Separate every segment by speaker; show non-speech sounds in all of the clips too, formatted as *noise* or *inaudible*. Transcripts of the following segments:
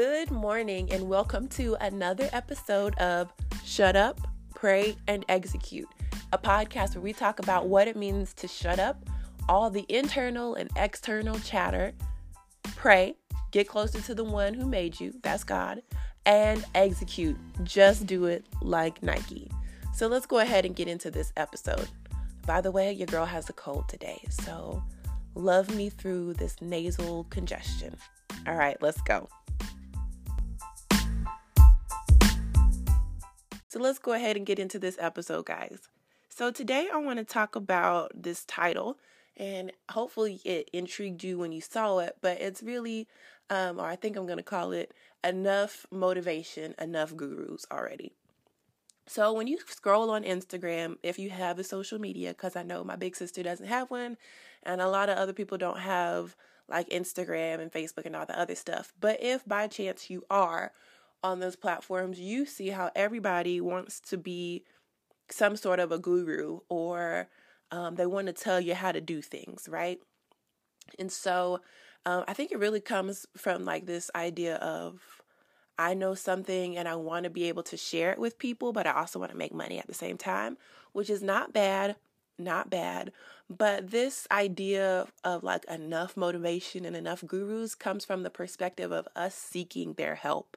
Speaker 1: Good morning, and welcome to another episode of Shut Up, Pray, and Execute, a podcast where we talk about what it means to shut up all the internal and external chatter, pray, get closer to the one who made you, that's God, and execute. Just do it like Nike. So let's go ahead and get into this episode. By the way, your girl has a cold today, so love me through this nasal congestion. All right, let's go. So let's go ahead and get into this episode, guys. So today I want to talk about this title, and hopefully it intrigued you when you saw it, but it's really, um, or I think I'm going to call it Enough Motivation, Enough Gurus already. So when you scroll on Instagram, if you have a social media, because I know my big sister doesn't have one, and a lot of other people don't have like Instagram and Facebook and all the other stuff. But if by chance you are, on those platforms, you see how everybody wants to be some sort of a guru or um, they want to tell you how to do things, right? And so um, I think it really comes from like this idea of I know something and I want to be able to share it with people, but I also want to make money at the same time, which is not bad, not bad. But this idea of like enough motivation and enough gurus comes from the perspective of us seeking their help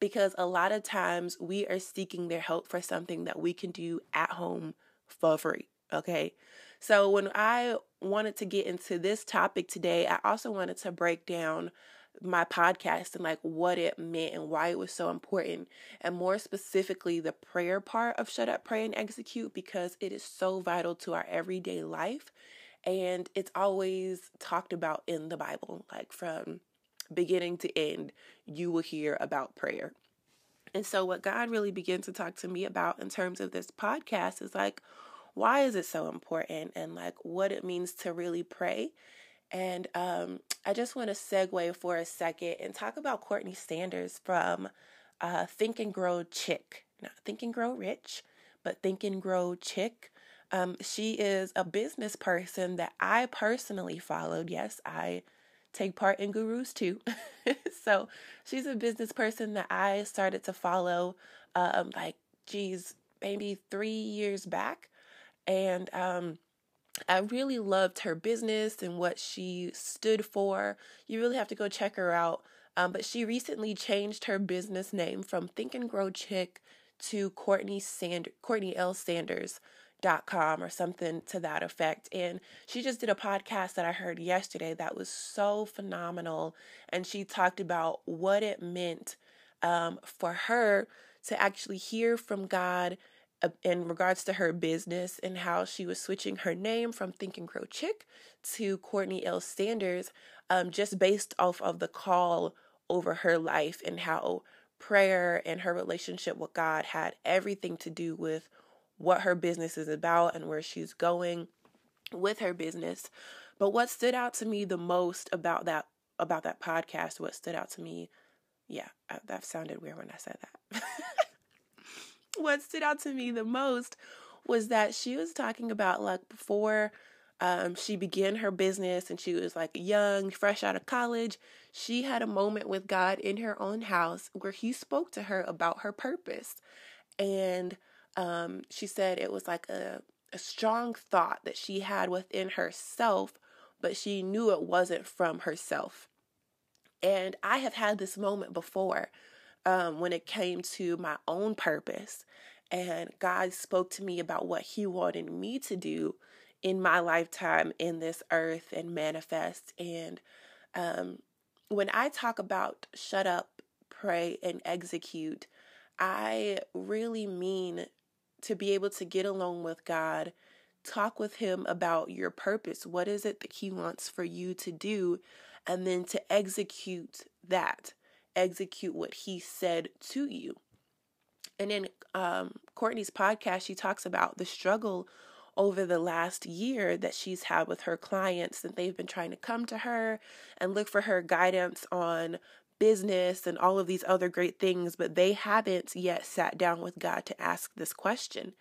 Speaker 1: because a lot of times we are seeking their help for something that we can do at home for free. Okay. So when I wanted to get into this topic today, I also wanted to break down my podcast and like what it meant and why it was so important and more specifically the prayer part of shut up pray and execute because it is so vital to our everyday life and it's always talked about in the bible like from beginning to end, you will hear about prayer. And so, what God really began to talk to me about in terms of this podcast is like, why is it so important and like what it means to really pray. And um, I just want to segue for a second and talk about Courtney Sanders from uh, Think and Grow Chick. Not Think and Grow Rich, but Think and Grow Chick. Um, she is a business person that I personally followed. Yes, I take part in gurus too. *laughs* so she's a business person that I started to follow, um, like, geez, maybe three years back. And um, I really loved her business and what she stood for. You really have to go check her out. Um, but she recently changed her business name from Think and Grow Chick to Courtney Sand Courtney L. Sanders dot com or something to that effect and she just did a podcast that i heard yesterday that was so phenomenal and she talked about what it meant um, for her to actually hear from god uh, in regards to her business and how she was switching her name from think and chick to courtney l. Sanders um, just based off of the call over her life and how prayer and her relationship with god had everything to do with what her business is about and where she's going with her business. But what stood out to me the most about that about that podcast, what stood out to me, yeah, that sounded weird when I said that. *laughs* what stood out to me the most was that she was talking about like before um, she began her business and she was like young, fresh out of college. She had a moment with God in her own house where He spoke to her about her purpose. And um, she said it was like a, a strong thought that she had within herself, but she knew it wasn't from herself. And I have had this moment before um, when it came to my own purpose. And God spoke to me about what He wanted me to do in my lifetime in this earth and manifest. And um, when I talk about shut up, pray, and execute, I really mean to be able to get along with God, talk with Him about your purpose. What is it that He wants for you to do? And then to execute that, execute what He said to you. And in um, Courtney's podcast, she talks about the struggle over the last year that she's had with her clients and they've been trying to come to her and look for her guidance on business and all of these other great things, but they haven't yet sat down with God to ask this question.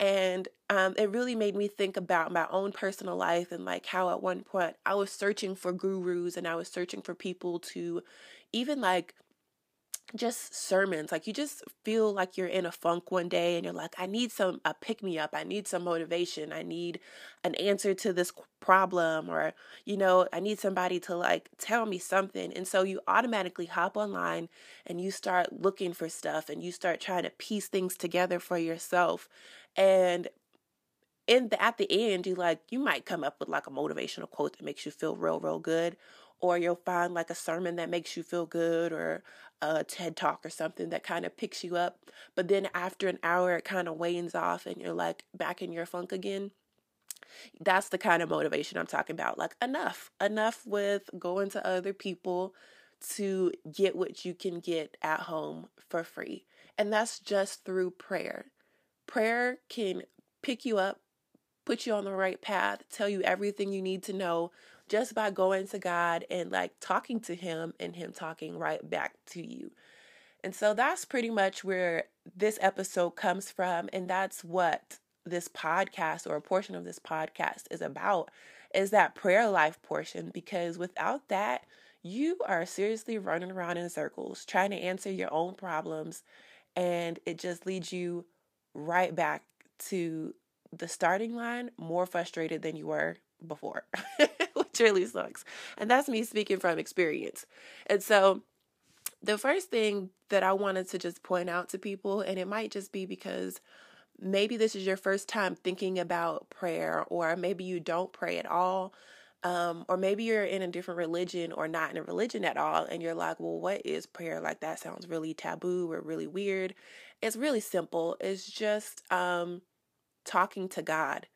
Speaker 1: And um, it really made me think about my own personal life and like how at one point I was searching for gurus and I was searching for people to even like just sermons like you just feel like you're in a funk one day and you're like i need some a pick me up. I need some motivation. I need an answer to this problem or you know i need somebody to like tell me something. And so you automatically hop online and you start looking for stuff and you start trying to piece things together for yourself. And in the at the end you like you might come up with like a motivational quote that makes you feel real real good or you'll find like a sermon that makes you feel good or a TED talk or something that kind of picks you up. But then after an hour, it kind of wanes off and you're like back in your funk again. That's the kind of motivation I'm talking about. Like, enough, enough with going to other people to get what you can get at home for free. And that's just through prayer. Prayer can pick you up, put you on the right path, tell you everything you need to know just by going to God and like talking to Him and Him talking right back to you. And so that's pretty much where this episode comes from. And that's what this podcast or a portion of this podcast is about is that prayer life portion. Because without that, you are seriously running around in circles trying to answer your own problems. And it just leads you right back to the starting line more frustrated than you were before. *laughs* which really sucks. And that's me speaking from experience. And so the first thing that I wanted to just point out to people, and it might just be because maybe this is your first time thinking about prayer, or maybe you don't pray at all. Um, or maybe you're in a different religion or not in a religion at all, and you're like, well, what is prayer? Like, that sounds really taboo or really weird. It's really simple. It's just um, talking to God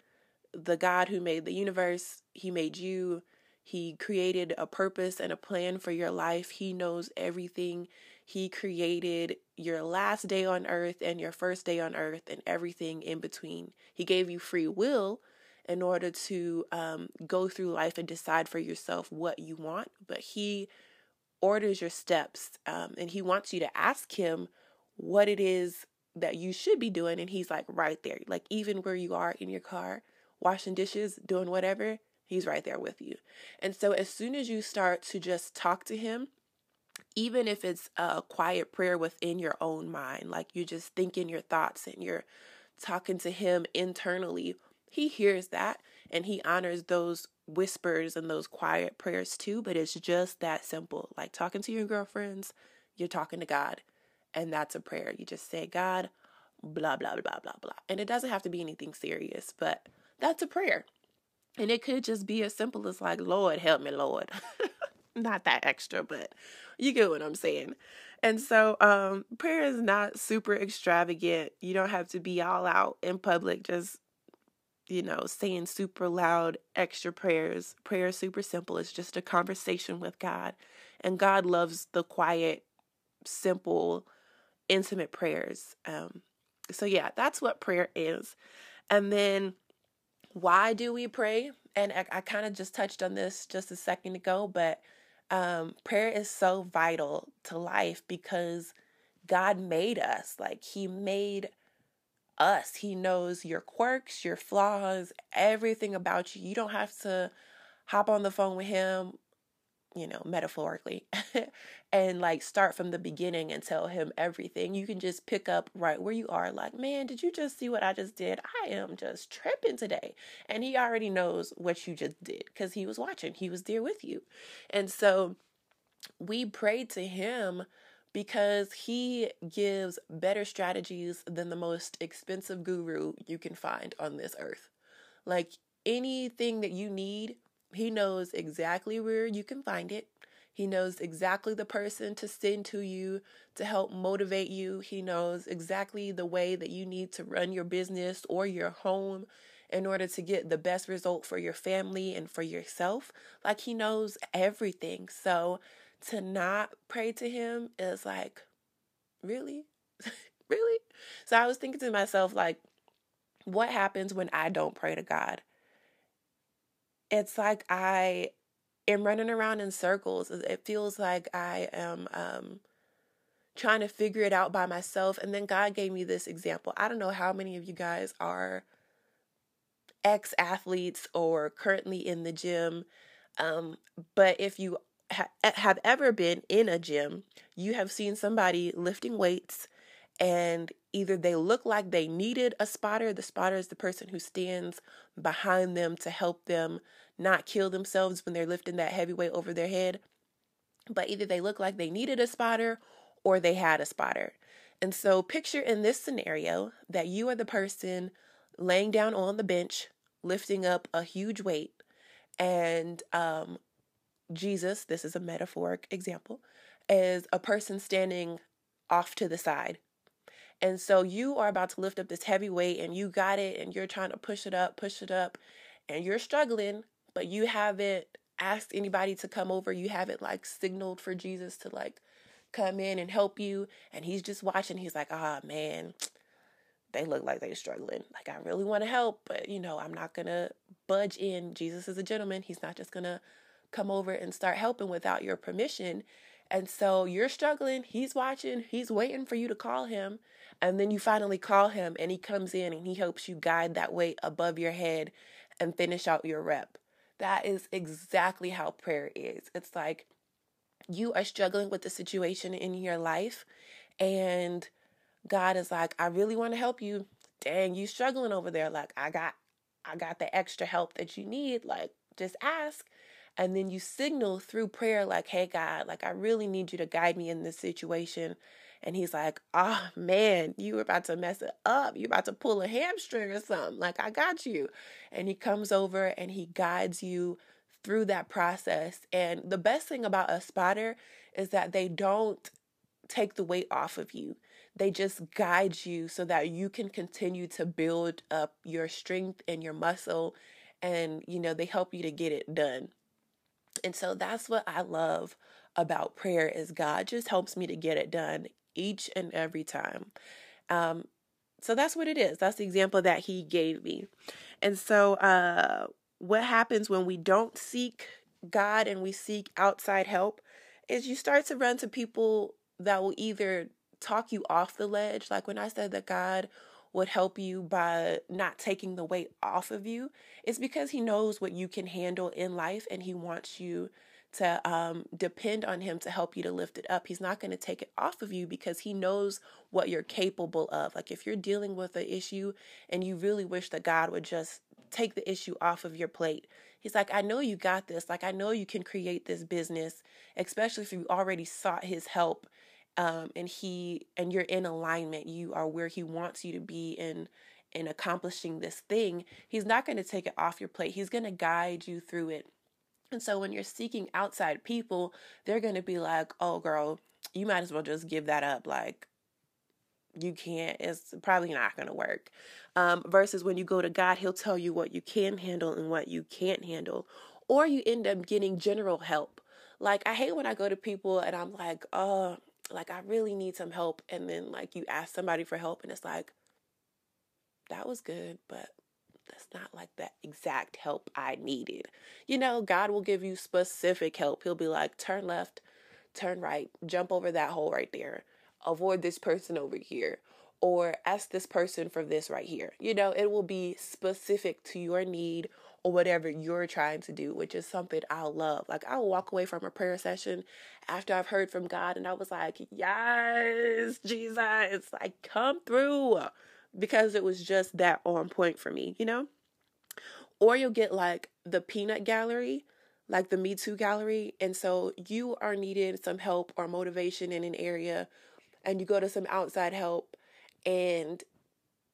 Speaker 1: the God who made the universe, He made you. He created a purpose and a plan for your life. He knows everything. He created your last day on earth and your first day on earth and everything in between. He gave you free will in order to um, go through life and decide for yourself what you want, but He orders your steps um, and He wants you to ask Him what it is that you should be doing. And He's like right there, like even where you are in your car washing dishes, doing whatever, he's right there with you. And so as soon as you start to just talk to him, even if it's a quiet prayer within your own mind, like you're just thinking your thoughts and you're talking to him internally, he hears that and he honors those whispers and those quiet prayers too. But it's just that simple. Like talking to your girlfriends, you're talking to God, and that's a prayer. You just say, God, blah, blah, blah, blah, blah. And it doesn't have to be anything serious, but that's a prayer. And it could just be as simple as like, Lord, help me, Lord. *laughs* not that extra, but you get what I'm saying. And so um prayer is not super extravagant. You don't have to be all out in public just you know, saying super loud extra prayers. Prayer is super simple. It's just a conversation with God. And God loves the quiet, simple, intimate prayers. Um so yeah, that's what prayer is. And then why do we pray? And I, I kind of just touched on this just a second ago, but um, prayer is so vital to life because God made us. Like, He made us. He knows your quirks, your flaws, everything about you. You don't have to hop on the phone with Him you know, metaphorically, *laughs* and like start from the beginning and tell him everything. You can just pick up right where you are, like, man, did you just see what I just did? I am just tripping today. And he already knows what you just did because he was watching, he was there with you. And so we prayed to him because he gives better strategies than the most expensive guru you can find on this earth. Like anything that you need he knows exactly where you can find it. He knows exactly the person to send to you to help motivate you. He knows exactly the way that you need to run your business or your home in order to get the best result for your family and for yourself. Like he knows everything. So to not pray to him is like, really? *laughs* really? So I was thinking to myself, like, what happens when I don't pray to God? It's like I am running around in circles. It feels like I am um, trying to figure it out by myself. And then God gave me this example. I don't know how many of you guys are ex athletes or currently in the gym. Um, but if you ha- have ever been in a gym, you have seen somebody lifting weights and either they look like they needed a spotter, the spotter is the person who stands behind them to help them not kill themselves when they're lifting that heavy weight over their head. But either they look like they needed a spotter or they had a spotter. And so, picture in this scenario that you are the person laying down on the bench, lifting up a huge weight, and um, Jesus, this is a metaphoric example, is a person standing off to the side. And so you are about to lift up this heavy weight and you got it and you're trying to push it up, push it up, and you're struggling, but you haven't asked anybody to come over. You haven't like signaled for Jesus to like come in and help you. And he's just watching. He's like, ah, oh, man, they look like they're struggling. Like, I really want to help, but you know, I'm not going to budge in. Jesus is a gentleman. He's not just going to come over and start helping without your permission. And so you're struggling, he's watching, he's waiting for you to call him. And then you finally call him and he comes in and he helps you guide that weight above your head and finish out your rep. That is exactly how prayer is. It's like you are struggling with the situation in your life and God is like, I really want to help you. Dang, you struggling over there. Like, I got I got the extra help that you need. Like, just ask. And then you signal through prayer, like, hey, God, like, I really need you to guide me in this situation. And he's like, oh, man, you were about to mess it up. You're about to pull a hamstring or something. Like, I got you. And he comes over and he guides you through that process. And the best thing about a spotter is that they don't take the weight off of you. They just guide you so that you can continue to build up your strength and your muscle and you know they help you to get it done. And so that's what I love about prayer is God just helps me to get it done each and every time. Um, so that's what it is. That's the example that he gave me. And so uh, what happens when we don't seek God and we seek outside help is you start to run to people that will either talk you off the ledge. Like when I said that God would help you by not taking the weight off of you it's because he knows what you can handle in life and he wants you to um, depend on him to help you to lift it up. He's not going to take it off of you because he knows what you're capable of. Like if you're dealing with an issue and you really wish that God would just take the issue off of your plate. He's like, I know you got this. Like, I know you can create this business, especially if you already sought his help um, and he and you're in alignment you are where he wants you to be in in accomplishing this thing he's not going to take it off your plate he's going to guide you through it. And so when you're seeking outside people they're going to be like oh girl you might as well just give that up like you can't it's probably not going to work. Um, versus when you go to god he'll tell you what you can handle and what you can't handle or you end up getting general help. Like i hate when i go to people and i'm like oh like I really need some help and then like you ask somebody for help and it's like that was good but that's not like that exact help I needed. You know, God will give you specific help. He'll be like turn left, turn right, jump over that hole right there. Avoid this person over here or ask this person for this right here. You know, it will be specific to your need whatever you're trying to do, which is something I love. Like I will walk away from a prayer session after I've heard from God and I was like, Yes, Jesus, like come through because it was just that on point for me, you know? Or you'll get like the peanut gallery, like the Me Too gallery. And so you are needed some help or motivation in an area and you go to some outside help and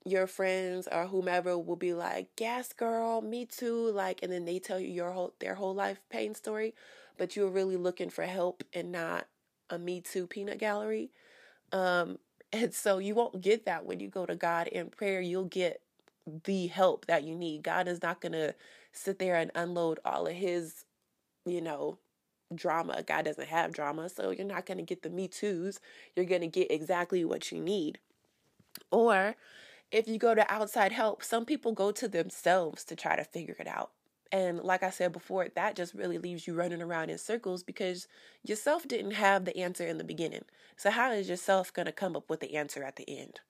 Speaker 1: your friends or whomever will be like, "Gas girl, me too." Like, and then they tell you your whole their whole life pain story, but you're really looking for help and not a Me Too peanut gallery. Um, *laughs* and so you won't get that when you go to God in prayer. You'll get the help that you need. God is not gonna sit there and unload all of His, you know, drama. God doesn't have drama, so you're not gonna get the Me Too's. You're gonna get exactly what you need. Or if you go to outside help, some people go to themselves to try to figure it out. And like I said before, that just really leaves you running around in circles because yourself didn't have the answer in the beginning. So, how is yourself going to come up with the answer at the end?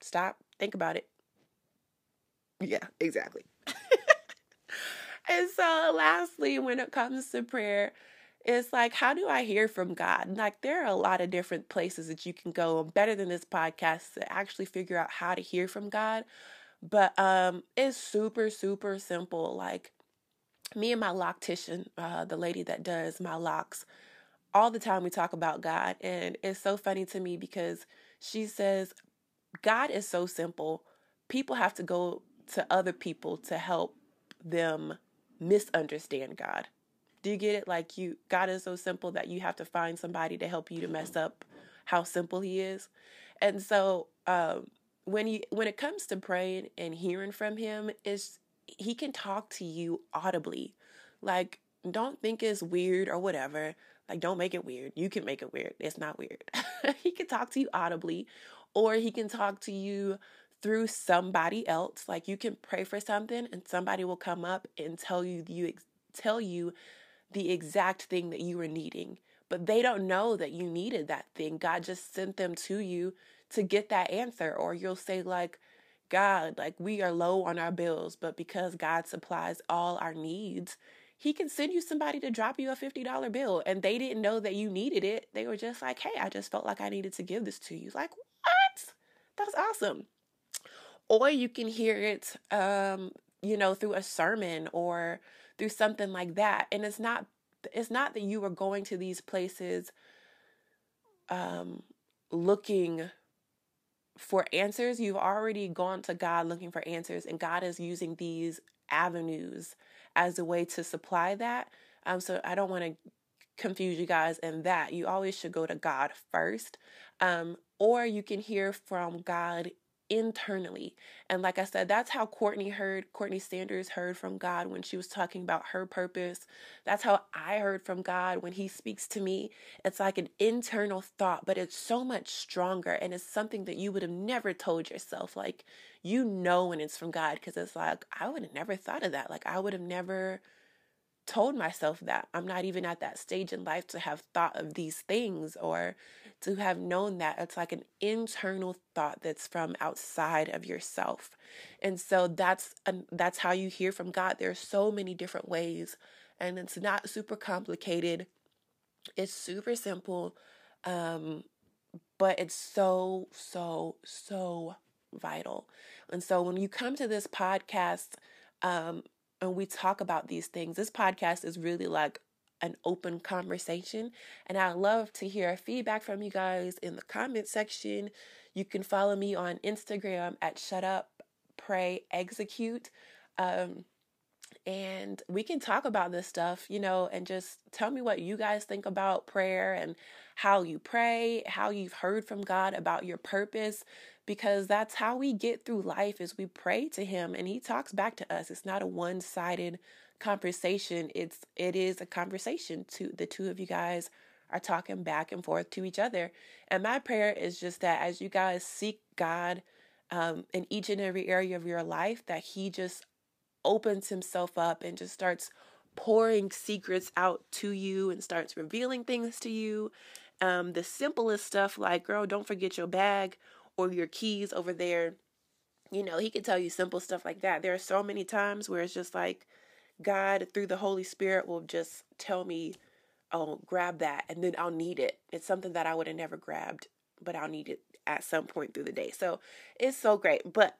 Speaker 1: Stop, think about it. Yeah, exactly. *laughs* and so, lastly, when it comes to prayer, it's like, how do I hear from God? Like, there are a lot of different places that you can go better than this podcast to actually figure out how to hear from God. But um, it's super, super simple. Like, me and my loctician, uh, the lady that does my locks, all the time we talk about God. And it's so funny to me because she says, God is so simple. People have to go to other people to help them misunderstand God. Do you get it? Like you God is so simple that you have to find somebody to help you to mess up how simple he is. And so um, when you when it comes to praying and hearing from him, is he can talk to you audibly. Like don't think it's weird or whatever. Like don't make it weird. You can make it weird. It's not weird. *laughs* he can talk to you audibly or he can talk to you through somebody else. Like you can pray for something and somebody will come up and tell you you tell you the exact thing that you were needing. But they don't know that you needed that thing. God just sent them to you to get that answer. Or you'll say, like, God, like we are low on our bills, but because God supplies all our needs, He can send you somebody to drop you a $50 bill. And they didn't know that you needed it. They were just like, hey, I just felt like I needed to give this to you. Like, what? That's awesome. Or you can hear it, um, you know, through a sermon or through something like that. And it's not it's not that you are going to these places um looking for answers. You've already gone to God looking for answers and God is using these avenues as a way to supply that. Um so I don't want to confuse you guys in that. You always should go to God first. Um or you can hear from God internally. And like I said, that's how Courtney heard, Courtney Sanders heard from God when she was talking about her purpose. That's how I heard from God when He speaks to me. It's like an internal thought, but it's so much stronger. And it's something that you would have never told yourself. Like, you know when it's from God because it's like, I would have never thought of that. Like, I would have never told myself that. I'm not even at that stage in life to have thought of these things or to have known that. It's like an internal thought that's from outside of yourself. And so that's um, that's how you hear from God. There's so many different ways and it's not super complicated. It's super simple. Um but it's so so so vital. And so when you come to this podcast um and we talk about these things. This podcast is really like an open conversation, and I'd love to hear feedback from you guys in the comment section. You can follow me on Instagram at Shut Up, Pray, Execute. Um, and we can talk about this stuff, you know, and just tell me what you guys think about prayer and how you pray, how you've heard from God about your purpose, because that's how we get through life is we pray to him and he talks back to us. It's not a one-sided conversation. It's it is a conversation to the two of you guys are talking back and forth to each other. And my prayer is just that as you guys seek God um, in each and every area of your life, that He just opens Himself up and just starts pouring secrets out to you and starts revealing things to you. Um, the simplest stuff like, girl, don't forget your bag or your keys over there. You know, he can tell you simple stuff like that. There are so many times where it's just like God, through the Holy Spirit, will just tell me, oh, grab that, and then I'll need it. It's something that I would have never grabbed, but I'll need it at some point through the day. So it's so great. But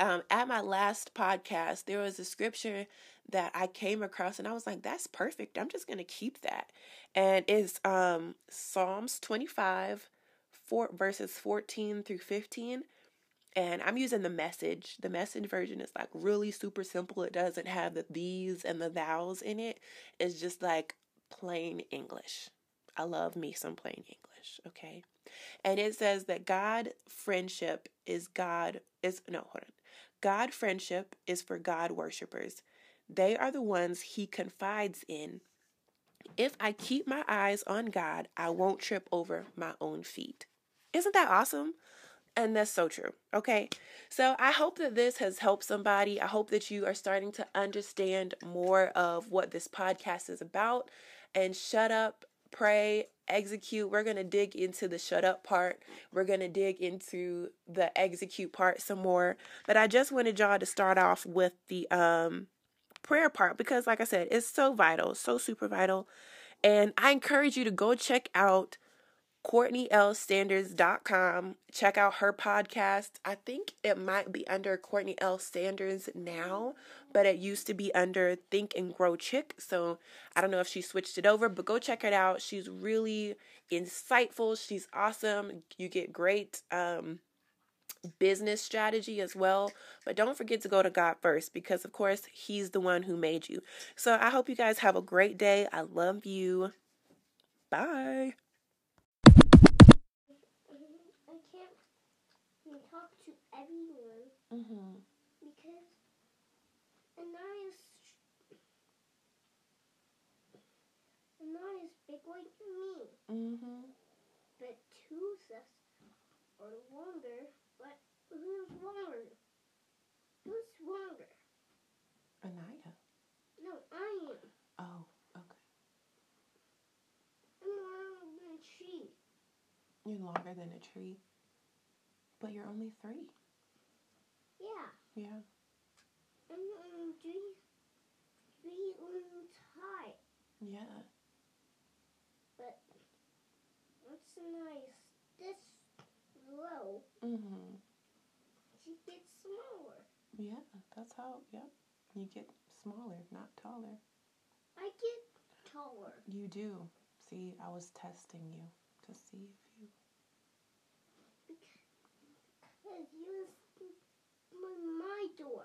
Speaker 1: um, at my last podcast, there was a scripture that I came across, and I was like, "That's perfect. I'm just gonna keep that." And it's um, Psalms 25, four, verses 14 through 15. And I'm using the message. The message version is like really super simple. It doesn't have the these and the thous in it. It's just like plain English. I love me some plain English, okay? And it says that God friendship is God is no, hold on. God friendship is for God worshippers. They are the ones he confides in. If I keep my eyes on God, I won't trip over my own feet. Isn't that awesome? And that's so true. Okay. So I hope that this has helped somebody. I hope that you are starting to understand more of what this podcast is about. And shut up, pray, execute. We're going to dig into the shut up part. We're going to dig into the execute part some more. But I just wanted y'all to start off with the um prayer part because like I said, it's so vital, so super vital. And I encourage you to go check out CourtneyLSanders.com. Check out her podcast. I think it might be under Courtney L. Sanders now, but it used to be under Think and Grow Chick. So I don't know if she switched it over, but go check it out. She's really insightful. She's awesome. You get great um, business strategy as well. But don't forget to go to God first because, of course, He's the one who made you. So I hope you guys have a great day. I love you. Bye. Mm-hmm.
Speaker 2: because I'm not as I'm not as big like me,
Speaker 1: Mm-hmm.
Speaker 2: but two of us are longer. But who's longer? Who's longer?
Speaker 1: Anaya.
Speaker 2: No, I am.
Speaker 1: Oh, okay.
Speaker 2: I'm longer than she.
Speaker 1: You're longer than a tree. But you're only three.
Speaker 2: Yeah,
Speaker 1: Yeah.
Speaker 2: I'm um, three, three high.
Speaker 1: Yeah.
Speaker 2: But what's nice? This low,
Speaker 1: Mm-hmm.
Speaker 2: she gets smaller.
Speaker 1: Yeah, that's how, yep. You get smaller, not taller.
Speaker 2: I get taller.
Speaker 1: You do. See, I was testing you to see if you.
Speaker 2: Because you was my door.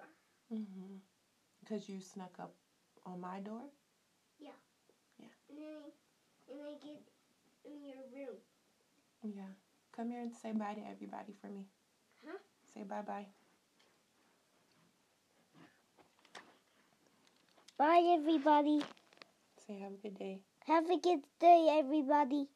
Speaker 1: Mm-hmm. Because you snuck up on my door? Yeah. Yeah.
Speaker 2: And then and I get in your room.
Speaker 1: Yeah. Come here and say bye to everybody for me.
Speaker 2: Huh?
Speaker 1: Say bye bye.
Speaker 2: Bye everybody.
Speaker 1: Say have a good day.
Speaker 2: Have a good day everybody.